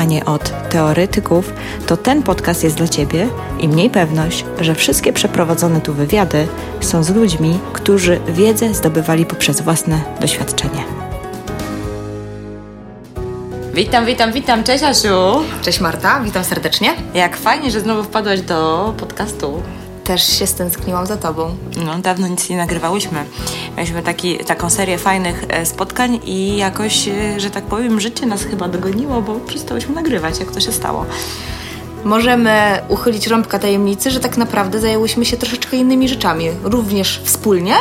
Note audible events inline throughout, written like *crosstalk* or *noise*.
a nie od teoretyków, to ten podcast jest dla Ciebie i mniej pewność, że wszystkie przeprowadzone tu wywiady są z ludźmi, którzy wiedzę zdobywali poprzez własne doświadczenie. Witam, witam, witam. Cześć Asiu. Cześć Marta, witam serdecznie. Jak fajnie, że znowu wpadłaś do podcastu. Też się stęskniłam za Tobą. No, dawno nic nie nagrywałyśmy. Mieliśmy taki, taką serię fajnych e, spotkań i jakoś, e, że tak powiem, życie nas chyba dogoniło, bo przestałyśmy nagrywać. Jak to się stało? Możemy uchylić rąbka tajemnicy, że tak naprawdę zajęłyśmy się troszeczkę innymi rzeczami, również wspólnie,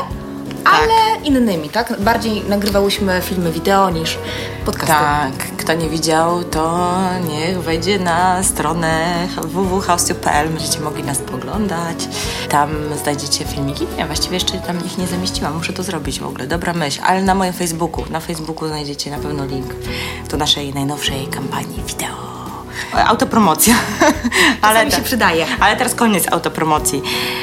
ale innymi, tak? Bardziej nagrywałyśmy filmy wideo niż podcasty. Tak, kto nie widział, to niech wejdzie na stronę www.house.pl, będziecie mogli nas poglądać. Tam znajdziecie filmiki. Ja właściwie jeszcze tam ich nie zamieściłam, muszę to zrobić w ogóle. Dobra myśl, ale na moim Facebooku, na Facebooku znajdziecie na pewno link do naszej najnowszej kampanii wideo. Autopromocja. *laughs* ale mi się przydaje. Ale teraz koniec autopromocji.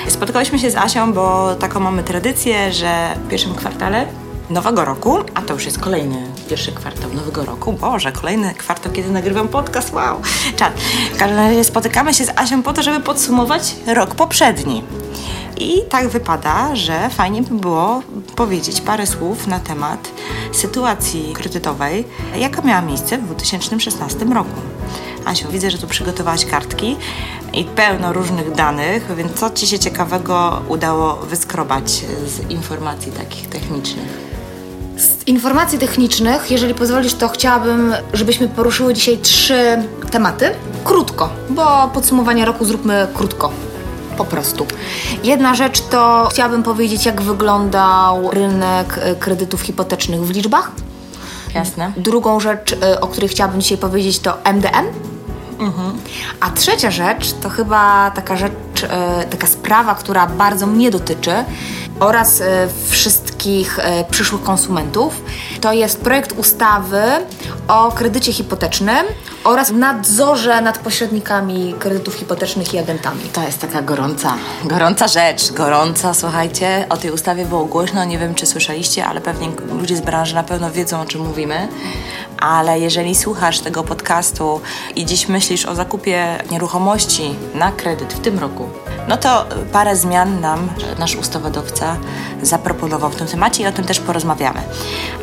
Spotkałyśmy się z Asią, bo taką mamy tradycję, że w pierwszym kwartale nowego roku, a to już jest kolejny pierwszy kwartał nowego roku. Boże, kolejny kwartał, kiedy nagrywam podcast, wow. Czad. W każdym razie spotykamy się z Asią po to, żeby podsumować rok poprzedni. I tak wypada, że fajnie by było powiedzieć parę słów na temat sytuacji kredytowej, jaka miała miejsce w 2016 roku. Asiu, widzę, że tu przygotowałaś kartki i pełno różnych danych, więc co Ci się ciekawego udało wyskrobać z informacji takich technicznych? Z informacji technicznych, jeżeli pozwolisz, to chciałabym, żebyśmy poruszyły dzisiaj trzy tematy. Krótko, bo podsumowanie roku zróbmy krótko. Po prostu. Jedna rzecz to chciałabym powiedzieć, jak wyglądał rynek e, kredytów hipotecznych w liczbach. Jasne. Drugą rzecz, e, o której chciałabym dzisiaj powiedzieć, to MDM. Mhm. A trzecia rzecz to chyba taka rzecz, e, taka sprawa, która bardzo mnie dotyczy oraz e, wszystkich e, przyszłych konsumentów. To jest projekt ustawy o kredycie hipotecznym oraz nadzorze nad pośrednikami kredytów hipotecznych i agentami. To jest taka gorąca, gorąca rzecz, gorąca, słuchajcie, o tej ustawie było głośno, nie wiem czy słyszeliście, ale pewnie ludzie z branży na pewno wiedzą o czym mówimy, ale jeżeli słuchasz tego podcastu i dziś myślisz o zakupie nieruchomości na kredyt w tym roku, no to parę zmian nam nasz ustawodawca zaproponował w tym temacie i o tym też porozmawiamy.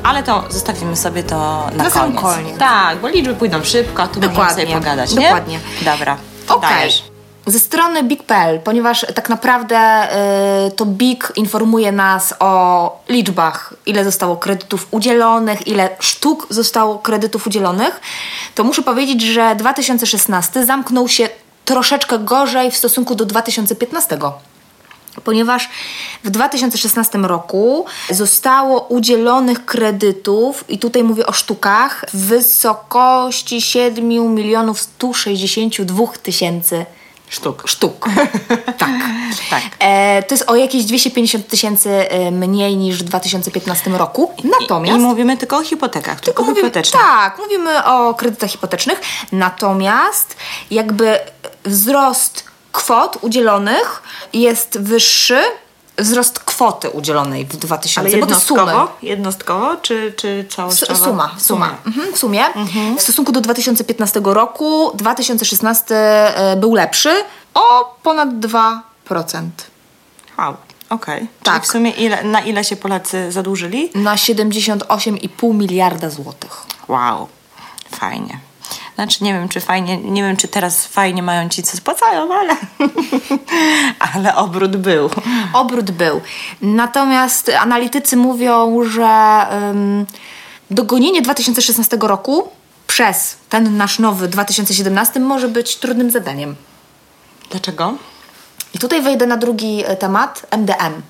Ale to zostawimy sobie to na, na koniec. koniec. Tak, bo liczby pójdą szybko, a tu Dokładnie. możemy sobie pogadać, nie? Dokładnie. Dobra, Okej. Okay ze strony Big.pl, ponieważ tak naprawdę y, to Big informuje nas o liczbach, ile zostało kredytów udzielonych, ile sztuk zostało kredytów udzielonych, to muszę powiedzieć, że 2016 zamknął się troszeczkę gorzej w stosunku do 2015 ponieważ w 2016 roku zostało udzielonych kredytów, i tutaj mówię o sztukach, w wysokości 7 milionów 162 tysięcy Sztuk. Sztuk. *laughs* tak. tak. E, to jest o jakieś 250 tysięcy e, mniej niż w 2015 roku. Natomiast. I, I, mówimy tylko o hipotekach, tylko, tylko mówimy, hipotecznych. Tak, mówimy o kredytach hipotecznych. Natomiast jakby wzrost kwot udzielonych jest wyższy wzrost kwoty udzielonej w 2000 Ale jednostkowo? Jednostkowo czy, czy całościowo? Suma, suma. Mhm, w sumie. Mhm. W stosunku do 2015 roku 2016 e, był lepszy o ponad 2%. Wow. Okej. Okay. Tak. w sumie ile, na ile się Polacy zadłużyli? Na 78,5 miliarda złotych. Wow. Fajnie. Znaczy nie wiem, czy fajnie, nie wiem, czy teraz fajnie mają ci, co spłacają, ale, *laughs* ale obrót był. Obrót był. Natomiast analitycy mówią, że um, dogonienie 2016 roku przez ten nasz nowy 2017 może być trudnym zadaniem. Dlaczego? I tutaj wejdę na drugi e, temat, MDM.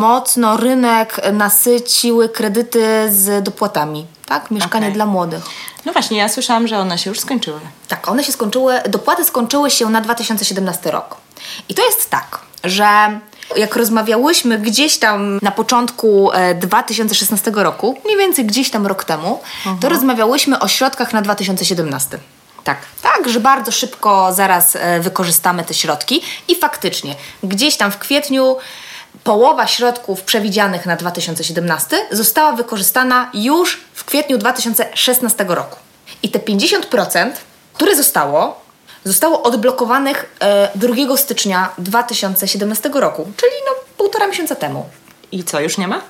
Mocno rynek nasyciły kredyty z dopłatami, tak? Mieszkanie okay. dla młodych. No właśnie, ja słyszałam, że one się już skończyły. Tak, one się skończyły, dopłaty skończyły się na 2017 rok. I to jest tak, że Jak rozmawiałyśmy gdzieś tam na początku e, 2016 roku, mniej więcej gdzieś tam rok temu, to rozmawiałyśmy o środkach na 2017. Tak. Tak, że bardzo szybko zaraz e, wykorzystamy te środki i faktycznie gdzieś tam w kwietniu połowa środków przewidzianych na 2017 została wykorzystana już w kwietniu 2016 roku. I te 50%, które zostało, zostało odblokowanych e, 2 stycznia 2017 roku, czyli no półtora miesiąca temu. I co, już nie ma?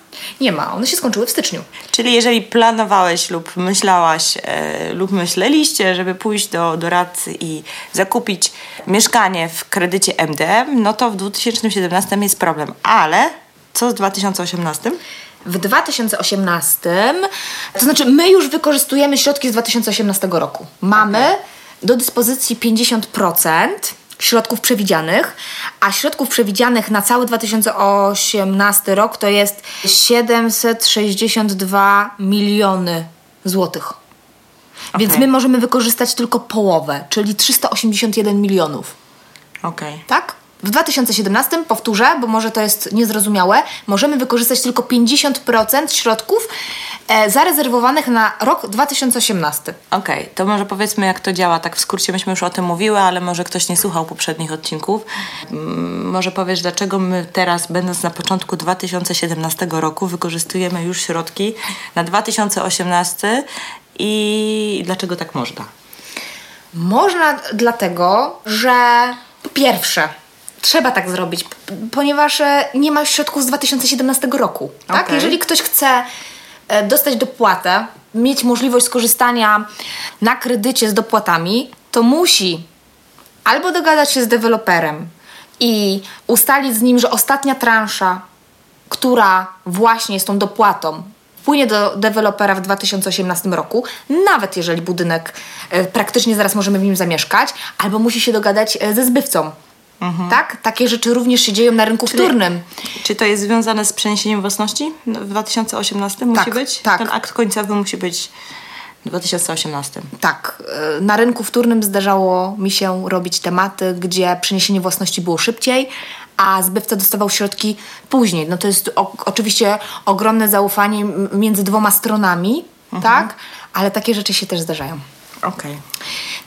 Nie ma, one się skończyły w styczniu. Czyli jeżeli planowałeś lub myślałaś e, lub myśleliście, żeby pójść do doradcy i zakupić mieszkanie w kredycie MDM, no to w 2017 jest problem. Ale co z 2018? W 2018, to znaczy my już wykorzystujemy środki z 2018 roku. Mamy do dyspozycji 50% środków przewidzianych, a środków przewidzianych na cały 2018 rok to jest 762 miliony złotych. Więc Okej. my możemy wykorzystać tylko połowę, czyli 381 milionów. Okej. Tak? W 2017, powtórzę, bo może to jest niezrozumiałe, możemy wykorzystać tylko 50% środków e, zarezerwowanych na rok 2018. Okej, to może powiedzmy, jak to działa. Tak w skrócie myśmy już o tym mówiły, ale może ktoś nie słuchał poprzednich odcinków. Mm, Może powiesz, dlaczego my teraz, będąc na początku 2017 roku, wykorzystujemy już środki na 2018 i dlaczego tak można? Można dlatego, że po pierwsze, trzeba tak zrobić, ponieważ e, nie ma środków z 2017 roku. Tak? Okej. Jeżeli ktoś chce e, dostać dopłatę, mieć możliwość skorzystania na kredycie z dopłatami, to musi albo dogadać się z deweloperem i ustalić z nim, że ostatnia transza, która właśnie jest tą dopłatą, wpłynie do dewelopera w 2018 roku, nawet jeżeli budynek e, praktycznie zaraz możemy w nim zamieszkać, albo musi się dogadać ze zbywcą. Tak? Takie rzeczy również się dzieją na rynku wtórnym. Czy to jest związane z przeniesieniem własności No, w 2018 musi Tak, być? tak. Ten akt końcowy musi być w 2018. Tak, e, na rynku wtórnym zdarzało mi się robić tematy, gdzie przeniesienie własności było szybciej, a zbywca dostawał środki później. No to jest o, oczywiście ogromne zaufanie między dwoma stronami, tak? Ale takie rzeczy się też zdarzają. Okej.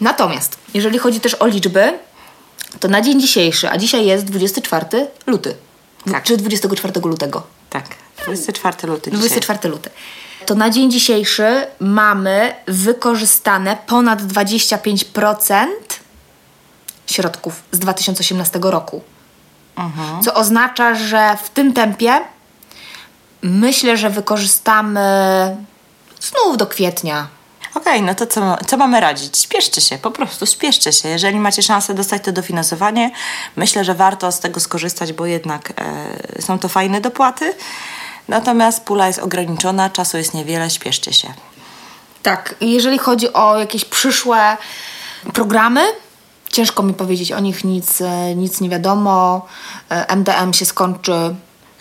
Natomiast, jeżeli chodzi też o liczby, to na dzień dzisiejszy, a dzisiaj jest 24 luty, Tak. czy 24 lutego? Tak. 24 luty dzisiaj. 24 luty. To na dzień dzisiejszy mamy wykorzystane ponad 25% środków z 2018 roku. Co oznacza, że w tym tempie myślę, że wykorzystamy znów do kwietnia. Okej, no to co, co mamy radzić? Spieszcie się, po prostu spieszcie się. Jeżeli macie szansę dostać to dofinansowanie, myślę, że warto z tego skorzystać, bo jednak e, są to fajne dopłaty. Natomiast pula jest ograniczona, czasu jest niewiele, spieszcie się. Tak, jeżeli chodzi o jakieś przyszłe programy, ciężko mi powiedzieć o nich nic, e, nic nie wiadomo. E, MDM się skończy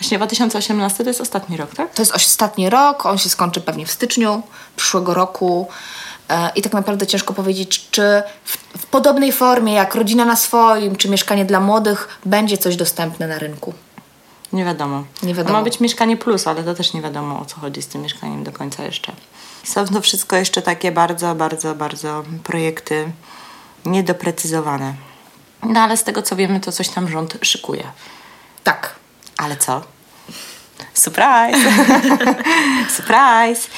Właśnie 2018 to jest ostatni rok, tak? To jest ostatni rok, on się skończy pewnie w styczniu przyszłego roku. E, I tak naprawdę ciężko powiedzieć, czy w, w podobnej formie jak rodzina na swoim, czy mieszkanie dla młodych będzie coś dostępne na rynku. Nie wiadomo. Nie wiadomo. Ma być mieszkanie plus, ale to też nie wiadomo o co chodzi z tym mieszkaniem do końca jeszcze. Są to wszystko jeszcze takie bardzo, bardzo, bardzo projekty niedoprecyzowane. No ale z tego co wiemy, to coś tam rząd szykuje. Tak. Ale co? Surprise! *laughs* Surprise!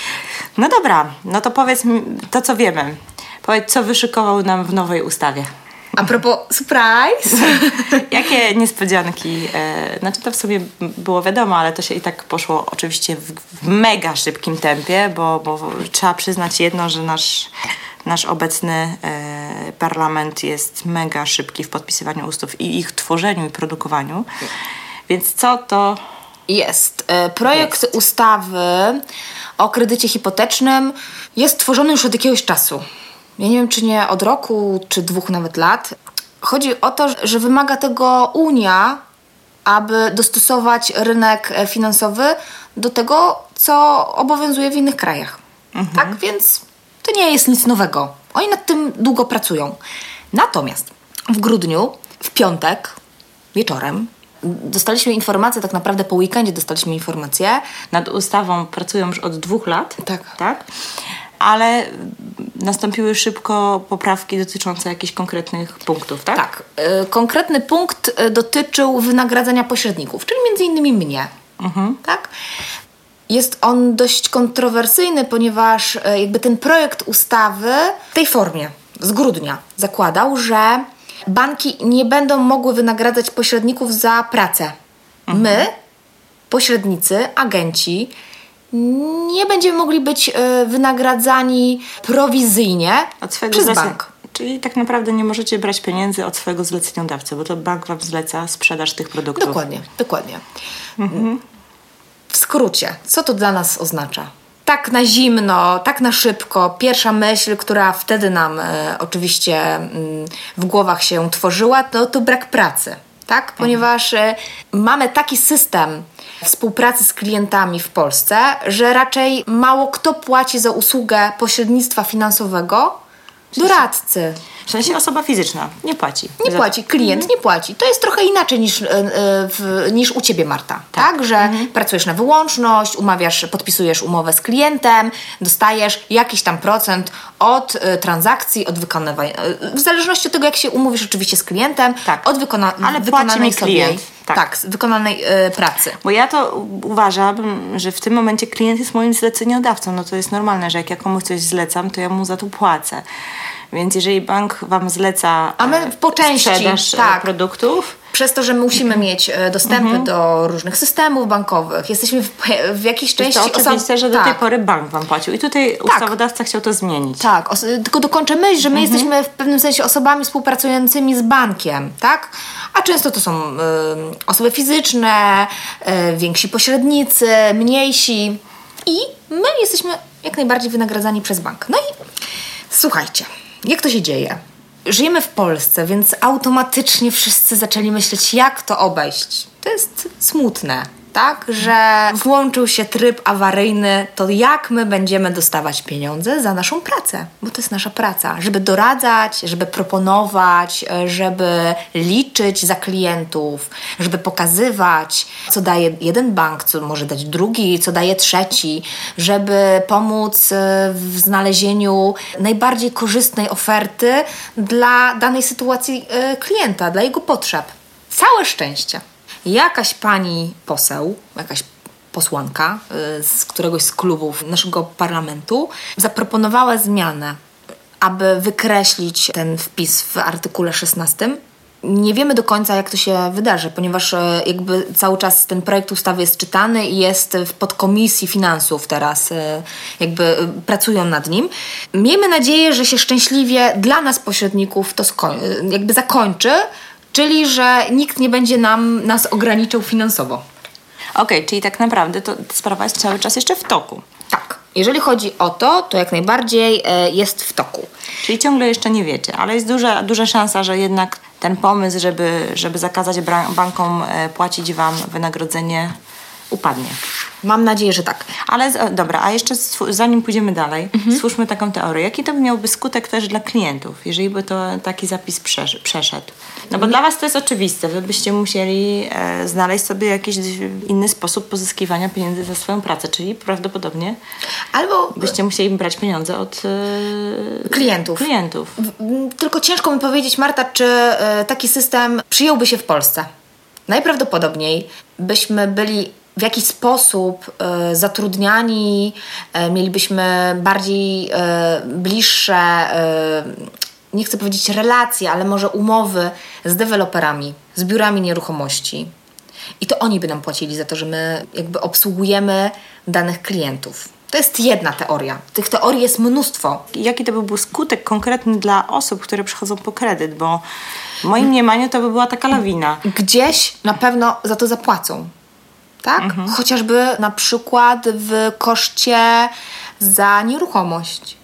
No dobra, no to powiedz mi to, co wiemy. Powiedz, co wyszykował nam w nowej ustawie. A propos surprise! *laughs* Jakie niespodzianki? E, znaczy to w sumie było wiadomo, ale to się i tak poszło oczywiście w, w mega szybkim tempie, bo, bo trzeba przyznać jedno, że nasz, nasz obecny e, parlament jest mega szybki w podpisywaniu ustaw i ich tworzeniu i produkowaniu. Więc co to Jest. E, Projekt Jest. ustawy o kredycie hipotecznym jest tworzony już od jakiegoś czasu. Ja nie wiem, czy nie od roku, czy dwóch nawet lat. Chodzi o to, że wymaga tego Unia, aby dostosować rynek finansowy do tego, co obowiązuje w innych krajach. Tak więc to nie jest nic nowego. Oni nad tym długo pracują. Natomiast w grudniu, w piątek, wieczorem, Dostaliśmy informację, tak naprawdę po weekendzie dostaliśmy informację. Nad ustawą pracują już od dwóch lat. Tak. tak? Ale nastąpiły szybko poprawki dotyczące jakichś konkretnych punktów, tak? Tak. Y, Konkretny punkt y, dotyczył wynagradzania pośredników, czyli między innymi mnie. Tak? Jest on dość kontrowersyjny, ponieważ y, jakby ten projekt ustawy w tej formie z grudnia zakładał, że banki nie będą mogły wynagradzać pośredników za pracę. My, pośrednicy, agenci, nie będziemy mogli być y, wynagradzani prowizyjnie przez zlecenia. bank. Czyli tak naprawdę nie możecie brać pieniędzy od swojego zleceniodawcy, bo to bank wam zleca sprzedaż tych produktów. Dokładnie, dokładnie. W skrócie, co to dla nas oznacza? Tak na zimno, tak na szybko, pierwsza myśl, która wtedy nam e, oczywiście mm, w głowach się tworzyła, to, to brak pracy. Tak? Ponieważ e, mamy taki system współpracy z klientami w Polsce, że raczej mało kto płaci za usługę pośrednictwa finansowego doradcy. W sensie osoba fizyczna nie płaci. Nie Za- płaci, klient nie płaci. To jest trochę inaczej niż, e, e, w, niż u ciebie, Marta. Tak, że pracujesz na wyłączność, umawiasz, podpisujesz umowę z klientem, dostajesz jakiś tam procent od e, transakcji, od wykonywania. W zależności od tego, jak się umówisz oczywiście z klientem, Tak. od wykona, Ale wykonanej mi klient. sobie, Tak. tak. z wykonanej e, pracy. Bo ja to uważam, że w tym momencie klient jest moim zleceniodawcą. No to jest normalne, że jak ja komuś coś zlecam, to ja mu za to płacę. Więc jeżeli bank wam zleca A my e, po części, sprzedaż e, tak. produktów, Przez to, że my musimy mieć e, dostępy do różnych systemów bankowych, jesteśmy w, w jakiejś to części oczywiste, że do tej tak. pory bank wam płacił. I tutaj ustawodawca chciał to zmienić. Tak, os- tylko dokończę myśl, że my Mhm. jesteśmy w pewnym sensie osobami współpracującymi z bankiem, tak? A często to są y, osoby fizyczne, y, więksi pośrednicy, mniejsi i my jesteśmy jak najbardziej wynagradzani przez bank. No i słuchajcie, jak to się dzieje? Żyjemy w Polsce, więc automatycznie wszyscy zaczęli myśleć, jak to obejść. To jest smutne, tak? Że włączył się tryb awaryjny, to jak my będziemy dostawać pieniądze za naszą pracę? Bo to jest nasza praca, żeby doradzać, żeby proponować, e, żeby liczyć za klientów, żeby pokazywać, co daje jeden bank, co może dać drugi, co daje trzeci, żeby pomóc e, w znalezieniu najbardziej korzystnej oferty dla danej sytuacji e, klienta, dla jego potrzeb. Całe szczęście. Jakaś pani poseł, jakaś posłanka y, z któregoś z klubów naszego parlamentu zaproponowała zmianę, aby wykreślić ten wpis w artykule 16. Nie wiemy do końca, jak to się wydarzy, ponieważ e, jakby cały czas ten projekt ustawy jest czytany i jest w podkomisji finansów teraz, e, jakby pracują nad nim. Miejmy nadzieję, że się szczęśliwie dla nas pośredników to jakby zakończy, czyli że nikt nie będzie nam, nas ograniczał finansowo. Okej, czyli tak naprawdę to ta sprawa jest cały czas jeszcze w toku. Tak. Jeżeli chodzi o to, to jak najbardziej e, jest w toku. Czyli ciągle jeszcze nie wiecie, ale jest duża, duża szansa, że jednak ten pomysł, żeby, żeby zakazać bankom e, płacić wam wynagrodzenie, upadnie. Mam nadzieję, że tak. Ale o, dobra, a jeszcze zanim pójdziemy dalej, stwórzmy taką teorię. Jaki to miałby skutek też dla klientów, jeżeli by to taki zapis przesz- przeszedł? No bo dla was to jest oczywiste. Wy byście musieli e, znaleźć sobie jakiś inny sposób pozyskiwania pieniędzy za swoją pracę, czyli prawdopodobnie Albo byście musieli brać pieniądze od e, klientów. klientów. Tylko ciężko mi powiedzieć, Marta, czy e, taki system przyjąłby się w Polsce. Najprawdopodobniej byśmy byli w jakiś sposób e, zatrudniani, e, mielibyśmy bardziej e, bliższe, nie chcę powiedzieć relacje, ale może umowy z deweloperami, z biurami nieruchomości. I to oni by nam płacili za to, że my jakby obsługujemy danych klientów. To jest jedna teoria. Tych teorii jest mnóstwo. Jaki to by był skutek konkretny dla osób, które przychodzą po kredyt? Bo w moim mniemaniu to by była taka lawina. gdzieś na pewno za to zapłacą. Tak? Chociażby na przykład w koszcie za nieruchomość.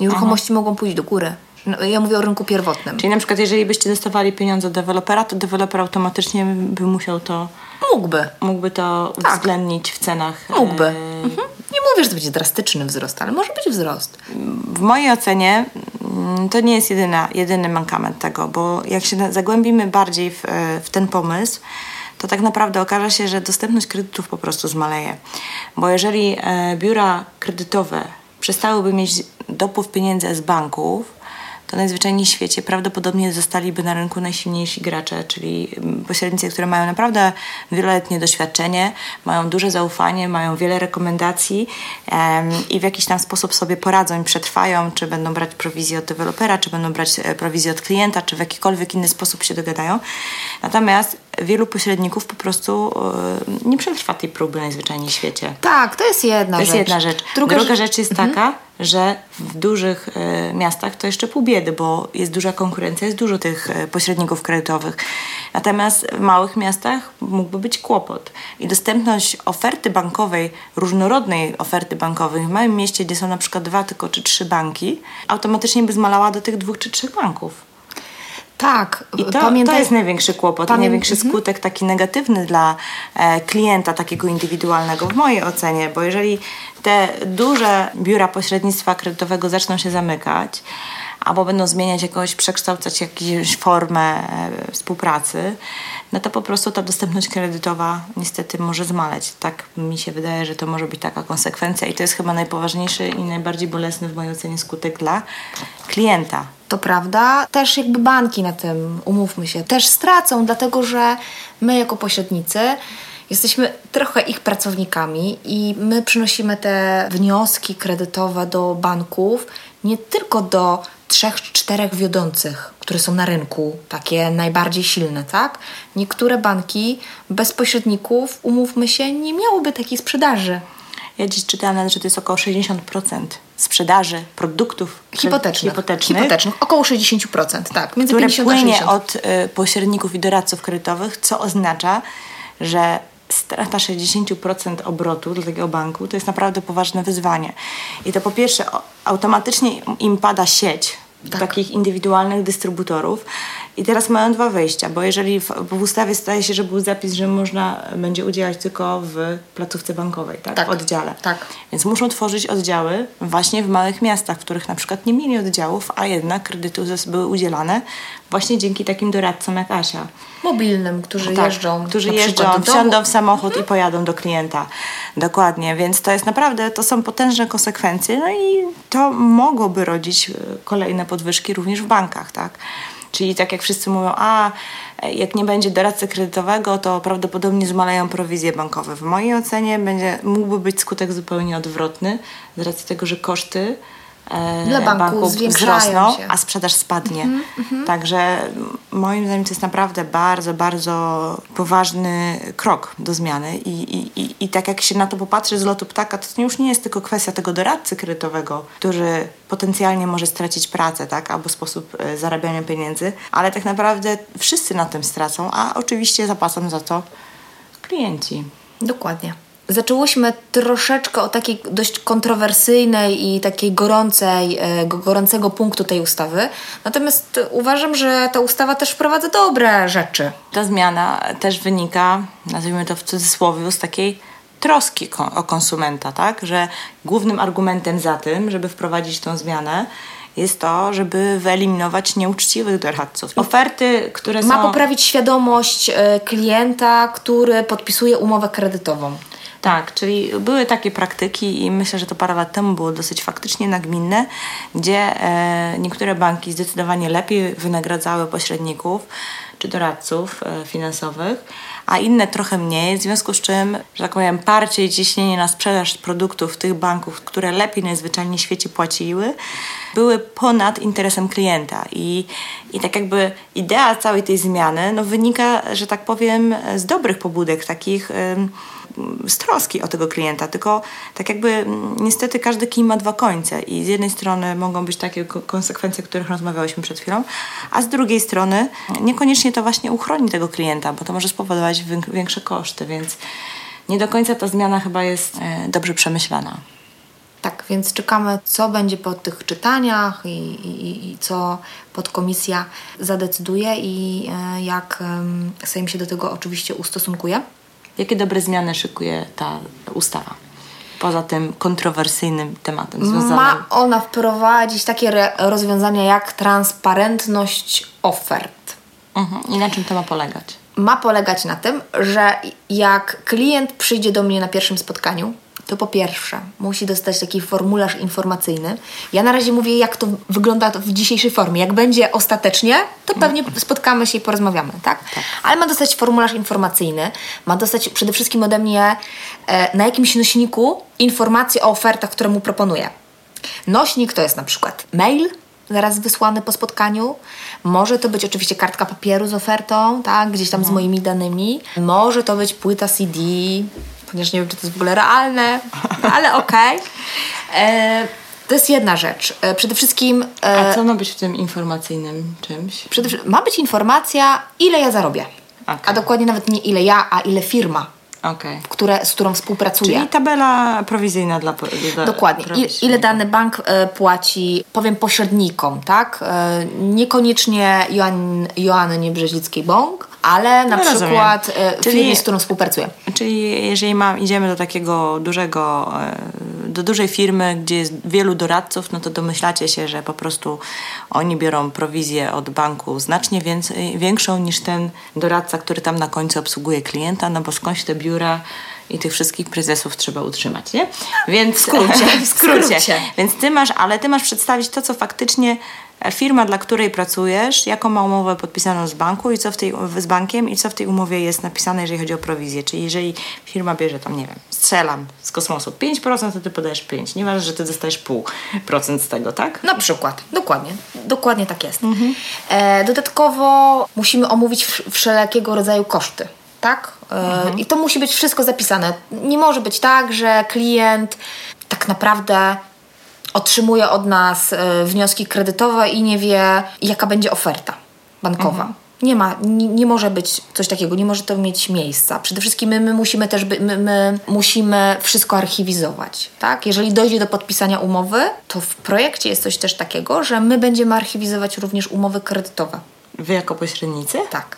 Nieruchomości mogą pójść do góry. No, ja mówię o rynku pierwotnym. Czyli na przykład jeżeli byście dostawali pieniądze od dewelopera, to deweloper automatycznie by musiał to, Mógłby. mógłby to Tak. uwzględnić w cenach. Mógłby. e, Mhm. Nie mówię, że to będzie drastyczny wzrost, ale może być wzrost. W mojej ocenie mm, to nie jest jedyna, jedyny mankament tego, bo jak się zagłębimy bardziej w, e, w ten pomysł, to tak naprawdę okaże się, że dostępność kredytów po prostu zmaleje. Bo jeżeli e, biura kredytowe przestałyby mieć dopływ pieniędzy z banków, to najzwyczajniej w świecie prawdopodobnie zostaliby na rynku najsilniejsi gracze, czyli pośrednicy, które mają naprawdę wieloletnie doświadczenie, mają duże zaufanie, mają wiele rekomendacji um, i w jakiś tam sposób sobie poradzą i przetrwają, czy będą brać prowizję od dewelopera, czy będą brać e, prowizję od klienta, czy w jakikolwiek inny sposób się dogadają. Natomiast wielu pośredników po prostu y, nie przetrwa tej próby najzwyczajniej w świecie. Tak, to jest jedna to rzecz. To jest jedna rzecz. Druga, Druga rzecz jest mhm. taka, że w dużych y, miastach to jeszcze pół biedy, bo jest duża konkurencja, jest dużo tych y, pośredników kredytowych. Natomiast w małych miastach mógłby być kłopot. I dostępność oferty bankowej, różnorodnej oferty bankowej w małym mieście, gdzie są na przykład dwa tylko czy trzy banki, automatycznie by zmalała do tych dwóch czy trzech banków. Tak. I to, Pamiętaj... to jest największy kłopot, Pamię... największy mhm. skutek taki negatywny dla e, klienta takiego indywidualnego w mojej ocenie, bo jeżeli te duże biura pośrednictwa kredytowego zaczną się zamykać, albo będą zmieniać jakoś, przekształcać jakąś formę e, współpracy, no to po prostu ta dostępność kredytowa niestety może zmaleć. Tak mi się wydaje, że to może być taka konsekwencja i to jest chyba najpoważniejszy i najbardziej bolesny w mojej ocenie skutek dla klienta. To prawda, też jakby banki na tym, umówmy się, też stracą, dlatego że my jako pośrednicy jesteśmy trochę ich pracownikami i my przynosimy te wnioski kredytowe do banków, nie tylko do trzech, czterech wiodących, które są na rynku, takie najbardziej silne, tak? Niektóre banki bez pośredników, umówmy się, nie miałyby takiej sprzedaży. Ja dziś czytałam nawet, że to jest około 60% sprzedaży produktów hipotecznych. hipotecznych, hipotecznych około 60%, tak. Między które 50 płynie od y, pośredników i doradców kredytowych, co oznacza, że strata 60% obrotu dla takiego banku to jest naprawdę poważne wyzwanie. I to po pierwsze automatycznie im pada sieć tak. takich indywidualnych dystrybutorów. I teraz mają dwa wyjścia, bo jeżeli w, w, ustawie staje się, że był zapis, że można będzie udzielać tylko w placówce bankowej, tak? tak. w oddziale. Tak. Więc muszą tworzyć oddziały właśnie w małych miastach, w których na przykład nie mieli oddziałów, a jednak kredyty były udzielane właśnie dzięki takim doradcom jak Asia. Mobilnym, którzy tak, jeżdżą. Którzy jeżdżą, wsiądą w samochód mhm. i pojadą do klienta. Dokładnie, więc to jest naprawdę, to są potężne konsekwencje, no i to mogłoby rodzić e, kolejne podwyżki również w bankach, tak? Czyli tak jak wszyscy mówią, a jak nie będzie doradcy kredytowego, to prawdopodobnie zmaleją prowizje bankowe. W mojej ocenie będzie, mógłby być skutek zupełnie odwrotny, z racji tego, że koszty Dla banków, banków wzrosną, się. a sprzedaż spadnie. Mm -hmm. Także moim zdaniem to jest naprawdę bardzo, bardzo poważny krok do zmiany I, i, i, tak jak się na to popatrzy z lotu ptaka, to już nie jest tylko kwestia tego doradcy kredytowego, który potencjalnie może stracić pracę, tak, albo sposób e, zarabiania pieniędzy, ale tak naprawdę wszyscy na tym stracą, a oczywiście zapłacą za to klienci. Dokładnie. Zaczęłyśmy troszeczkę o takiej dość kontrowersyjnej i takiej gorącej, e, gorącego punktu tej ustawy. Natomiast uważam, że ta ustawa też wprowadza dobre rzeczy. Ta zmiana też wynika, nazwijmy to w cudzysłowie, z takiej troski o konsumenta, tak? Że głównym argumentem za tym, żeby wprowadzić tą zmianę, jest to, żeby wyeliminować nieuczciwych doradców. Oferty, które są... Ma poprawić świadomość e, klienta, który podpisuje umowę kredytową. Tak, czyli były takie praktyki i myślę, że to parę lat temu było dosyć faktycznie nagminne, gdzie e, niektóre banki zdecydowanie lepiej wynagradzały pośredników czy doradców e, finansowych, a inne trochę mniej, w związku z czym, że tak powiem, parcie i ciśnienie na sprzedaż produktów tych banków, które lepiej najzwyczajniej w świecie płaciły, były ponad interesem klienta. I, i tak jakby idea całej tej zmiany no, wynika, że tak powiem, z dobrych pobudek, takich z troski o tego klienta, tylko tak jakby mm, niestety każdy kij ma dwa końce i z jednej strony mogą być takie konsekwencje, o których rozmawiałyśmy przed chwilą, a z drugiej strony niekoniecznie to właśnie uchroni tego klienta, bo to może spowodować większe koszty, więc nie do końca ta zmiana chyba jest e, dobrze przemyślana. Tak, więc czekamy, co będzie po tych czytaniach i, i, i co podkomisja zadecyduje i e, jak Sejm się do tego oczywiście ustosunkuje. Jakie dobre zmiany szykuje ta ustawa? Poza tym kontrowersyjnym tematem związanym. Ma ona wprowadzić takie rozwiązania jak transparentność ofert. Mhm. I na czym to ma polegać? ma polegać na tym, że jak klient przyjdzie do mnie na pierwszym spotkaniu, to po pierwsze musi dostać taki formularz informacyjny. Ja na razie mówię, jak to wygląda w dzisiejszej formie. Jak będzie ostatecznie, to pewnie spotkamy się i porozmawiamy, tak? Ale ma dostać formularz informacyjny, ma dostać przede wszystkim ode mnie e, na jakimś nośniku informacje o ofertach, które mu proponuję. Nośnik to jest na przykład mail, zaraz wysłany po spotkaniu. Może to być oczywiście kartka papieru z ofertą, tak, gdzieś tam z moimi danymi. Może to być płyta CD, ponieważ nie wiem, czy to jest w ogóle realne, *laughs* ale okej. E, To jest jedna rzecz. E, Przede wszystkim e, A co ma być w tym informacyjnym czymś? przede, ma być informacja, ile ja zarobię. Okej. A dokładnie nawet nie ile ja, a ile firma, Okej. które, z którą współpracuję. Czyli tabela prowizyjna dla... dla Dokładnie. I, ile dany bank e, płaci, powiem, pośrednikom, tak? E, niekoniecznie Joan, Niebrzezickiej Bąk, ale na No, przykład e, Czyli- firmie, z którą współpracuję. Czyli jeżeli ma, idziemy do takiego dużego, e, do dużej firmy, gdzie jest wielu doradców, no to domyślacie się, że po prostu oni biorą prowizję od banku znacznie więcej, większą niż ten doradca, który tam na końcu obsługuje klienta, no bo skądś te biura i tych wszystkich prezesów trzeba utrzymać, nie? Więc, w skrócie, w *laughs* skrócie. w skrócie. Więc ty masz, ale ty masz przedstawić to, co faktycznie firma, dla której pracujesz, jaką ma umowę podpisaną z banku i co w tej, z bankiem i co w tej umowie jest napisane, jeżeli chodzi o prowizję. Czyli jeżeli firma bierze tam, nie wiem, strzelam z kosmosu 5%, to ty podajesz 5. Nieważne, że ty dostajesz pół procent z tego, tak? Na przykład, dokładnie, dokładnie tak jest. E, dodatkowo musimy omówić wsz- wszelkiego rodzaju koszty, tak? E, I to musi być wszystko zapisane. Nie może być tak, że klient tak naprawdę otrzymuje od nas e, wnioski kredytowe i nie wie, jaka będzie oferta bankowa. Nie ma, nie, nie może być coś takiego, nie może to mieć miejsca. Przede wszystkim my, my musimy też, by, my, my musimy wszystko archiwizować, tak? Jeżeli dojdzie do podpisania umowy, to w projekcie jest coś też takiego, że my będziemy archiwizować również umowy kredytowe. Wy jako pośrednicy? Tak,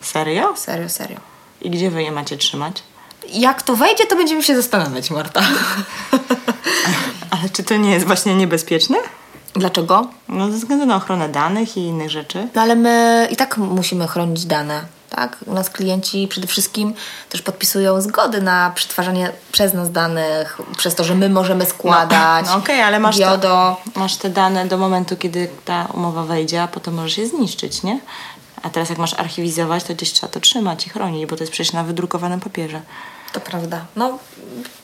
Serio? serio, serio. I gdzie wy je macie trzymać? Jak to wejdzie, to będziemy się zastanawiać, Marta. Ale czy to nie jest właśnie niebezpieczne? Dlaczego? No ze względu na ochronę danych i innych rzeczy. No ale my i tak musimy chronić dane. Tak? U nas klienci przede wszystkim też podpisują zgody na przetwarzanie przez nas danych, przez to, że my możemy składać. No okej, ale masz, GIODO. te, masz te dane do momentu, kiedy ta umowa wejdzie, a potem możesz je zniszczyć, nie? A teraz jak masz archiwizować, to gdzieś trzeba to trzymać i chronić, bo to jest przecież na wydrukowanym papierze. To prawda. No,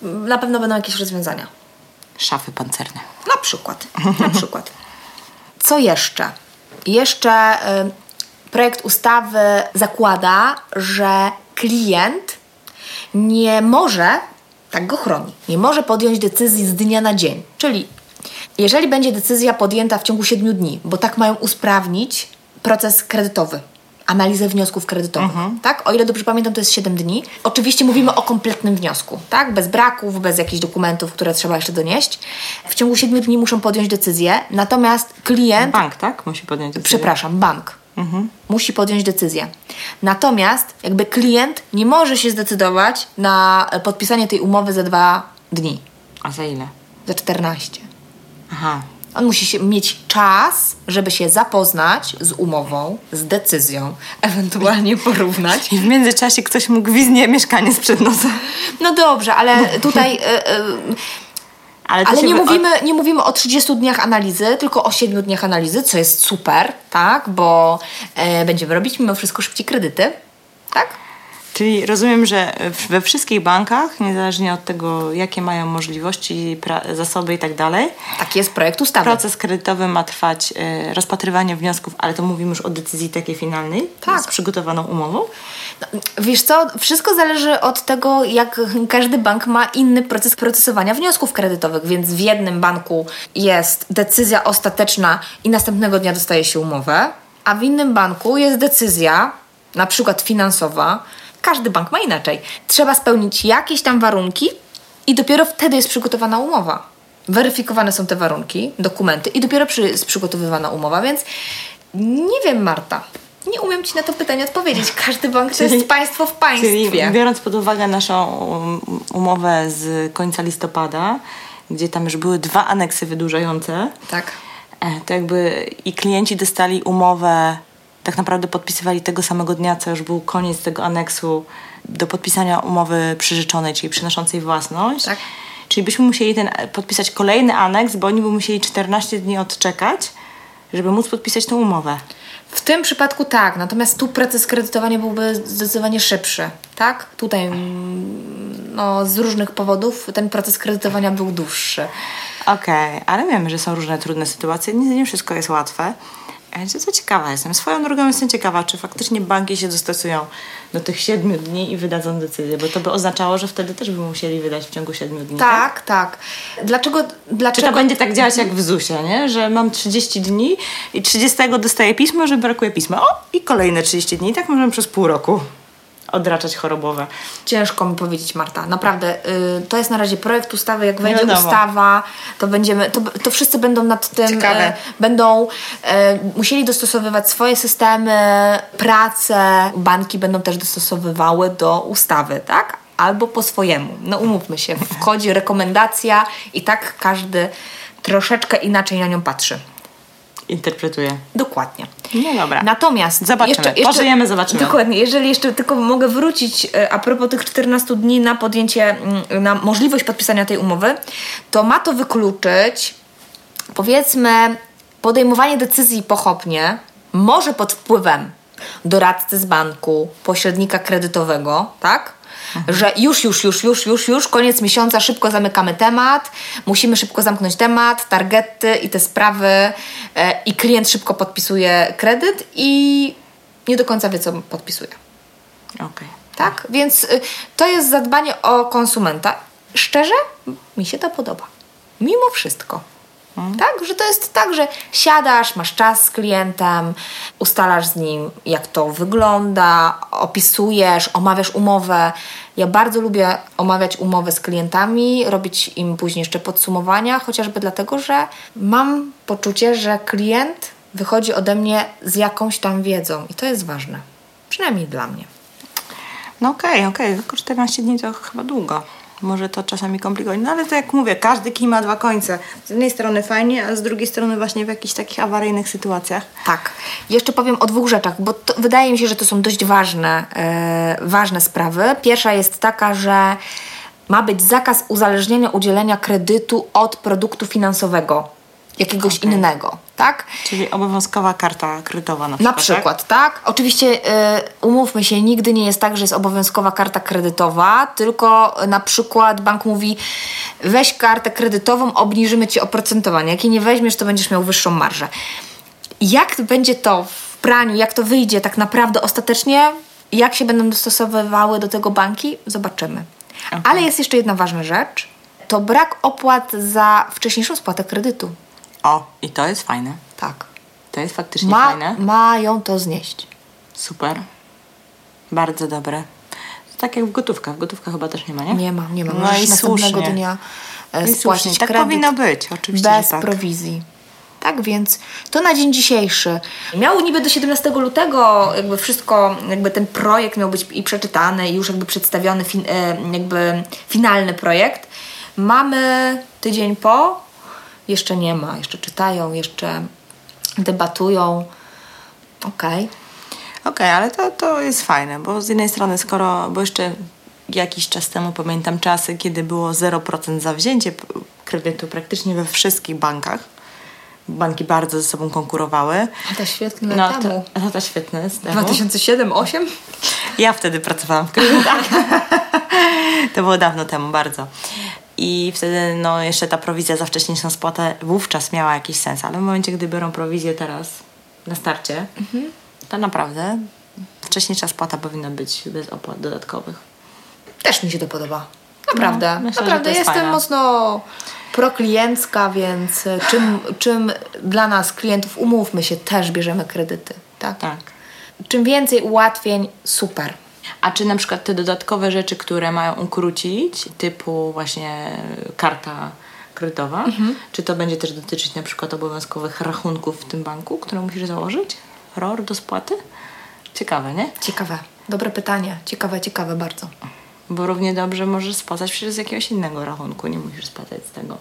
na pewno będą jakieś rozwiązania. Szafy pancerne. Na przykład. Na *laughs* przykład. Co jeszcze? Jeszcze y, projekt ustawy zakłada, że klient nie może, tak go chroni, nie może podjąć decyzji z dnia na dzień. Czyli jeżeli będzie decyzja podjęta w ciągu 7 dni, bo tak mają usprawnić proces kredytowy, analizę wniosków kredytowych, tak? O ile dobrze pamiętam, to jest 7 dni. Oczywiście mówimy o kompletnym wniosku, tak? Bez braków, bez jakichś dokumentów, które trzeba jeszcze donieść. W ciągu 7 dni muszą podjąć decyzję, natomiast klient Bank, tak? Musi podjąć decyzję. przepraszam, bank musi podjąć decyzję. Natomiast jakby klient nie może się zdecydować na podpisanie tej umowy za dwa dni, A za ile? za 14. Aha. On musi się, mieć czas, żeby się zapoznać z umową, z decyzją, ewentualnie porównać. I w międzyczasie ktoś mu gwizdnie mieszkanie sprzed nosa. No dobrze, ale tutaj... e, e, Ale, Ale nie mówimy, nie mówimy o 30 dniach analizy, tylko o 7 dniach analizy, co jest super, tak? Bo e, będziemy robić mimo wszystko szybciej kredyty, tak? Czyli rozumiem, że we wszystkich bankach, niezależnie od tego, jakie mają możliwości, zasoby i tak dalej, Taki jest projekt ustawy. proces kredytowy ma trwać e, rozpatrywanie wniosków, ale to mówimy już o decyzji takiej finalnej Tak. z przygotowaną umową. No, Wiesz co, wszystko zależy od tego, jak każdy bank ma inny proces procesowania wniosków kredytowych, więc w jednym banku jest decyzja ostateczna i następnego dnia dostaje się umowę, a w innym banku jest decyzja, na przykład finansowa. Każdy bank ma inaczej. Trzeba spełnić jakieś tam warunki i dopiero wtedy jest przygotowana umowa. Weryfikowane są te warunki, dokumenty i dopiero przy, jest przygotowywana umowa, więc nie wiem, Marta. Nie umiem Ci na to pytanie odpowiedzieć. Każdy bank to Czyli- jest państwo w Czyli państwie. biorąc pod uwagę naszą um, umowę z końca listopada, gdzie tam już były dwa aneksy wydłużające, Tak. e, to jakby i klienci dostali umowę tak naprawdę podpisywali tego samego dnia, co już był koniec tego aneksu do podpisania umowy przyrzeczonej, czyli przynoszącej własność. Tak. Czyli byśmy musieli ten, podpisać kolejny aneks, bo oni by musieli 14 dni odczekać, żeby móc podpisać tą umowę. W tym przypadku tak, natomiast tu proces kredytowania byłby zdecydowanie szybszy, tak? Tutaj mm, no, z różnych powodów ten proces kredytowania był dłuższy. Okej, ale wiemy, że są różne trudne sytuacje, nie, nie wszystko jest łatwe. Więc co ciekawa jestem. Swoją drogą jestem ciekawa, czy faktycznie banki się dostosują do tych siedmiu dni i wydadzą decyzję, bo to by oznaczało, że wtedy też by musieli wydać w ciągu siedmiu dni. Tak, tak. Dlaczego? Czy dlaczego to będzie tak działać jak w ZUS-ie, nie? że mam 30 dni i 30 dostaję pismo, że brakuje pisma. O, i kolejne 30 dni. Tak możemy przez pół roku odraczać chorobowe. Ciężko mi powiedzieć, Marta. Naprawdę, y, to jest na razie projekt ustawy. Jak będzie ustawa, to będziemy, to, to wszyscy będą nad tym, e, będą e, musieli dostosowywać swoje systemy, pracę. Banki będą też dostosowywały do ustawy, tak? Albo po swojemu. No umówmy się, wchodzi rekomendacja i tak każdy troszeczkę inaczej na nią patrzy. Interpretuję. Dokładnie. No dobra. Natomiast Zobaczymy. Pożyjemy, zobaczymy. Dokładnie. Jeżeli jeszcze tylko mogę wrócić e, a propos tych 14 dni na podjęcie, mm, na możliwość podpisania tej umowy, to ma to wykluczyć powiedzmy podejmowanie decyzji pochopnie, może pod wpływem doradcy z banku, pośrednika kredytowego, tak? Że już, już, już, już, już, już, koniec miesiąca, szybko zamykamy temat, musimy szybko zamknąć temat, targety i te sprawy e, i klient szybko podpisuje kredyt i nie do końca wie, co podpisuje. Okej. Tak? Więc y, to jest zadbanie o konsumenta. Szczerze, mi się to podoba. Mimo wszystko. Tak, że to jest tak, że siadasz, masz czas z klientem, ustalasz z nim, jak to wygląda, opisujesz, omawiasz umowę. Ja bardzo lubię omawiać umowy z klientami, robić im później jeszcze podsumowania, chociażby dlatego, że mam poczucie, że klient wychodzi ode mnie z jakąś tam wiedzą i to jest ważne. Przynajmniej dla mnie. No okej, okej, tylko 14 dni to chyba długo. Może to czasami komplikuje. No ale to jak mówię, każdy kij ma dwa końce. Z jednej strony fajnie, a z drugiej strony właśnie w jakichś takich awaryjnych sytuacjach. Tak. Jeszcze powiem o dwóch rzeczach, bo to, wydaje mi się, że to są dość ważne, e, ważne sprawy. Pierwsza jest taka, że ma być zakaz uzależnienia udzielenia kredytu od produktu finansowego, jakiegoś Okej. innego, tak? Czyli obowiązkowa karta kredytowa na przykład. Na przykład, tak? Oczywiście e, umówmy się, nigdy nie jest tak, że jest obowiązkowa karta kredytowa, tylko na przykład bank mówi weź kartę kredytową, obniżymy ci oprocentowanie. Jak jej nie weźmiesz, to będziesz miał wyższą marżę. Jak będzie to w praniu, jak to wyjdzie tak naprawdę ostatecznie, jak się będą dostosowywały do tego banki, zobaczymy. Okej. Ale jest jeszcze jedna ważna rzecz. To brak opłat za wcześniejszą spłatę kredytu. O, i to jest fajne. Tak. To jest faktycznie Ma, fajne. mają to znieść. Super. Bardzo dobre. To tak jak w gotówkach. W gotówkach chyba też nie ma, nie? Nie ma, nie ma. No Możesz i następnego słusznie. dnia e, No spłacić słusznie. Tak powinno być, oczywiście, bez że tak. prowizji. Tak więc to na dzień dzisiejszy. Miało niby do 17 lutego jakby wszystko, jakby ten projekt miał być i przeczytany i już jakby przedstawiony fin, e, jakby finalny projekt. Mamy tydzień po, jeszcze nie ma, jeszcze czytają, jeszcze debatują. Okej. Okej, ale to, to jest fajne, bo z jednej strony, skoro, bo jeszcze jakiś czas temu pamiętam czasy, kiedy było 0% za wzięcie p- kredytu praktycznie we wszystkich bankach. Banki bardzo ze sobą konkurowały. To świetne No temu. to, to świetne jest. temu. 2007-2008? Ja wtedy pracowałam w kredytach. *laughs* to było dawno temu, bardzo. I wtedy no, jeszcze ta prowizja za wcześniejszą spłatę wówczas miała jakiś sens, ale w momencie, gdy biorą prowizję teraz na starcie, to naprawdę wcześniejsza spłata powinna być bez opłat dodatkowych. Też mi się to podoba. Naprawdę. No, myślę, Naprawdę jestem fajne. mocno prokliencka, więc czym, czym dla nas klientów umówmy się, też bierzemy kredyty. Tak? Tak. Czym więcej ułatwień, super. A czy na przykład te dodatkowe rzeczy, które mają ukrócić, typu właśnie karta kredytowa, czy to będzie też dotyczyć na przykład obowiązkowych rachunków w tym banku, które musisz założyć? ROR do spłaty? Ciekawe, nie? Ciekawe. Dobre pytanie. Ciekawe, ciekawe bardzo. Bo równie dobrze możesz spłacać przecież z jakiegoś innego rachunku, nie musisz spłacać z tego.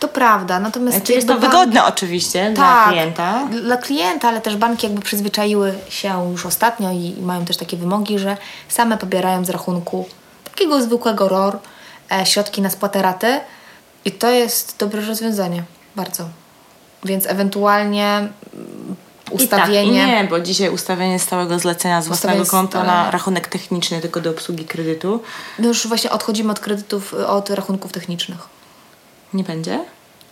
To prawda, natomiast... Znaczy jest to jakby wygodne oczywiście dla Tak, klienta. Dla klienta, ale też banki jakby przyzwyczaiły się już ostatnio i mają też takie wymogi, że same pobierają z rachunku takiego zwykłego ROR e, środki na spłatę raty i to jest dobre rozwiązanie, bardzo. Więc ewentualnie ustawienie... I tak, i nie, bo dzisiaj ustawienie stałego zlecenia z własnego Ustawienie konta na stałego. rachunek techniczny tylko do obsługi kredytu No już właśnie odchodzimy od kredytów, od rachunków technicznych. nie będzie.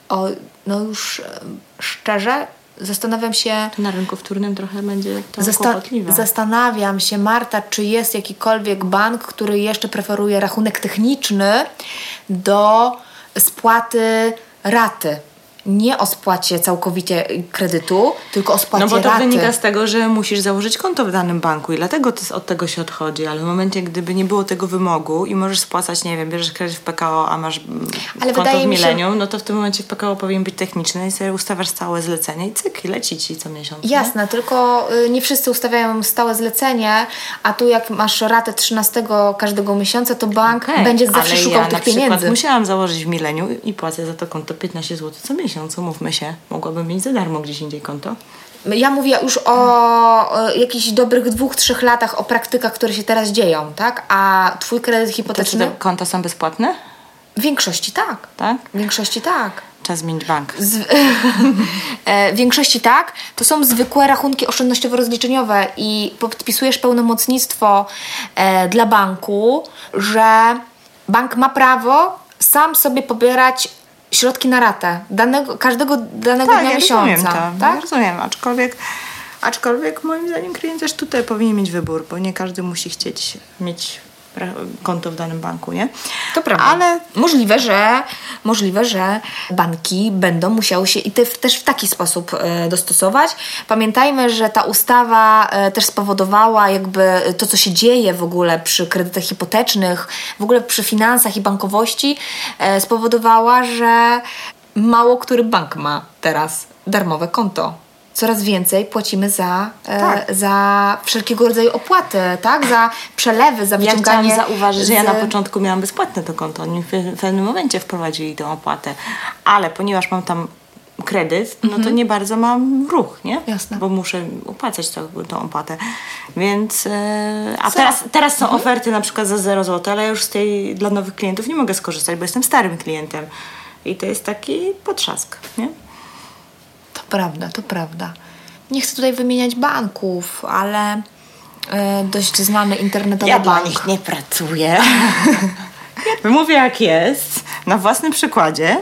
O, no już e, szczerze zastanawiam się... To na rynku wtórnym trochę będzie to Zasta- kłopotliwe. zastanawiam się, Marta, czy jest jakikolwiek bank, który jeszcze preferuje rachunek techniczny do spłaty raty. Nie o spłacie całkowicie kredytu, tylko o spłacie No bo to raty. wynika z tego, że musisz założyć konto w danym banku i dlatego to, od tego się odchodzi, ale w momencie, gdyby nie było tego wymogu i możesz spłacać, nie wiem, bierzesz kredyt w PKO, a masz mm, Ale konto w mi się- no to w tym momencie w PKO powinien być techniczny i sobie ustawiasz stałe zlecenie i cyk, i leci ci co miesiąc. nie? Jasne, tylko y, nie wszyscy ustawiają stałe zlecenie, a tu jak masz ratę 13 każdego miesiąca, to bank Okej, będzie zawsze ale szukał ja tych na pieniędzy. musiałam założyć w Millennium i płacę za to konto 15 zł co miesiąc, umówmy się. Mogłabym mieć za darmo gdzieś indziej konto. Ja mówię już o jakichś dobrych dwóch, trzech latach, o praktykach, które się teraz dzieją, tak? A twój kredyt hipoteczny? te konta są bezpłatne? W większości tak. Tak? W większości tak. Czas zmienić bank. Z, *laughs* e, w większości tak. To są zwykłe rachunki oszczędnościowo-rozliczeniowe i podpisujesz pełnomocnictwo e, dla banku, że bank ma prawo sam sobie pobierać środki na ratę danego, każdego danego dnia ja miesiąca. rozumiem to. Tak? Ja rozumiem, aczkolwiek, aczkolwiek moim zdaniem klient też tutaj powinien mieć wybór, bo nie każdy musi chcieć mieć konto w danym banku, nie? To prawda. Ale możliwe, że możliwe, że banki będą musiały się i te, też w taki sposób e, dostosować. Pamiętajmy, że ta ustawa e, też spowodowała jakby to, co się dzieje w ogóle przy kredytach hipotecznych, w ogóle przy finansach i bankowości, e, spowodowała, że mało który bank ma teraz darmowe konto. Coraz więcej płacimy za, e, Tak. za wszelkiego rodzaju opłaty, tak? Za przelewy, za ja chciałam wyciąganie... zauważyć, że ja z- na początku miałam bezpłatne to konto. Oni w pewnym momencie wprowadzili tą opłatę. Ale ponieważ mam tam kredyt, no to nie bardzo mam ruch, nie? Mhm. Jasne. Bo muszę opłacać tą, tą opłatę. Więc... E, a Co? teraz, teraz Mhm. są oferty na przykład za 0 zł, ale ja już z tej dla nowych klientów nie mogę skorzystać, bo jestem starym klientem. I to jest taki potrzask, nie? To prawda, to prawda. Nie chcę tutaj wymieniać banków, ale e, dość znany internetowy Ja dla bank. nich nie pracuję. *laughs* Mówię jak jest, na własnym przykładzie.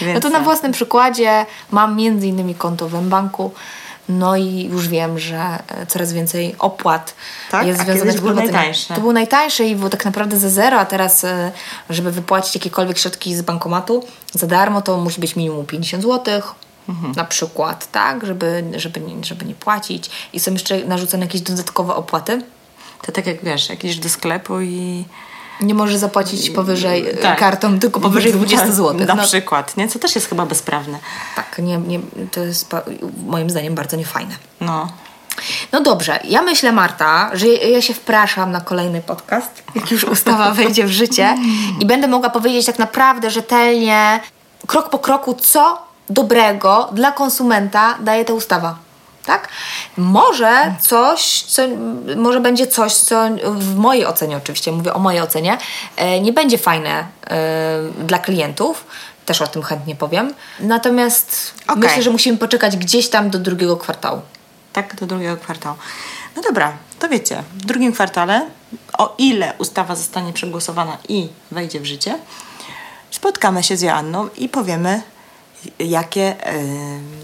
Więc *laughs* No to na własnym przykładzie mam między innymi konto w banku. No i już wiem, że e, coraz więcej opłat Tak? jest związanych z prowadzeniem. najtańsze. To było najtańsze i było tak naprawdę za zero, a teraz, e, żeby wypłacić jakiekolwiek środki z bankomatu za darmo, to musi być minimum 50 zł. Mhm. Na przykład, tak, żeby, żeby, nie, żeby nie płacić. I są jeszcze narzucone jakieś dodatkowe opłaty. To tak jak wiesz, jak idziesz do sklepu i... Nie możesz zapłacić powyżej e, Tak. kartą, tylko powyżej *laughs* 20 zł. Na No, przykład, nie? Co też jest chyba bezprawne. tak, nie, nie, to jest moim zdaniem bardzo niefajne. No. No dobrze, ja myślę, Marta, że ja się wpraszam na kolejny podcast, jak już ustawa *laughs* wejdzie w życie i będę mogła powiedzieć tak naprawdę rzetelnie, krok po kroku, co dobrego dla konsumenta daje ta ustawa. Tak? Może coś, co, może będzie coś, co w mojej ocenie oczywiście, mówię o mojej ocenie, e, nie będzie fajne e, dla klientów. Też o tym chętnie powiem. Natomiast Okej. myślę, że musimy poczekać gdzieś tam do drugiego kwartału. Tak, do drugiego kwartału. No dobra, to wiecie, w drugim kwartale, o ile ustawa zostanie przegłosowana i wejdzie w życie, spotkamy się z Joanną i powiemy, jakie e,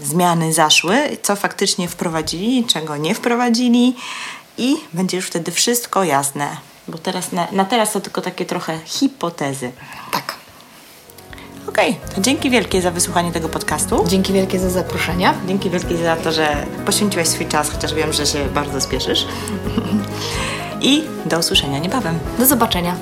zmiany zaszły, co faktycznie wprowadzili, czego nie wprowadzili i będzie już wtedy wszystko jasne. Bo teraz na, na teraz to tylko takie trochę hipotezy. Tak. Okej, to dzięki wielkie za wysłuchanie tego podcastu. Dzięki wielkie za zaproszenie. Dzięki wielkie za to, że poświęciłaś swój czas, chociaż wiem, że się bardzo spieszysz. *laughs* I do usłyszenia niebawem. Do zobaczenia.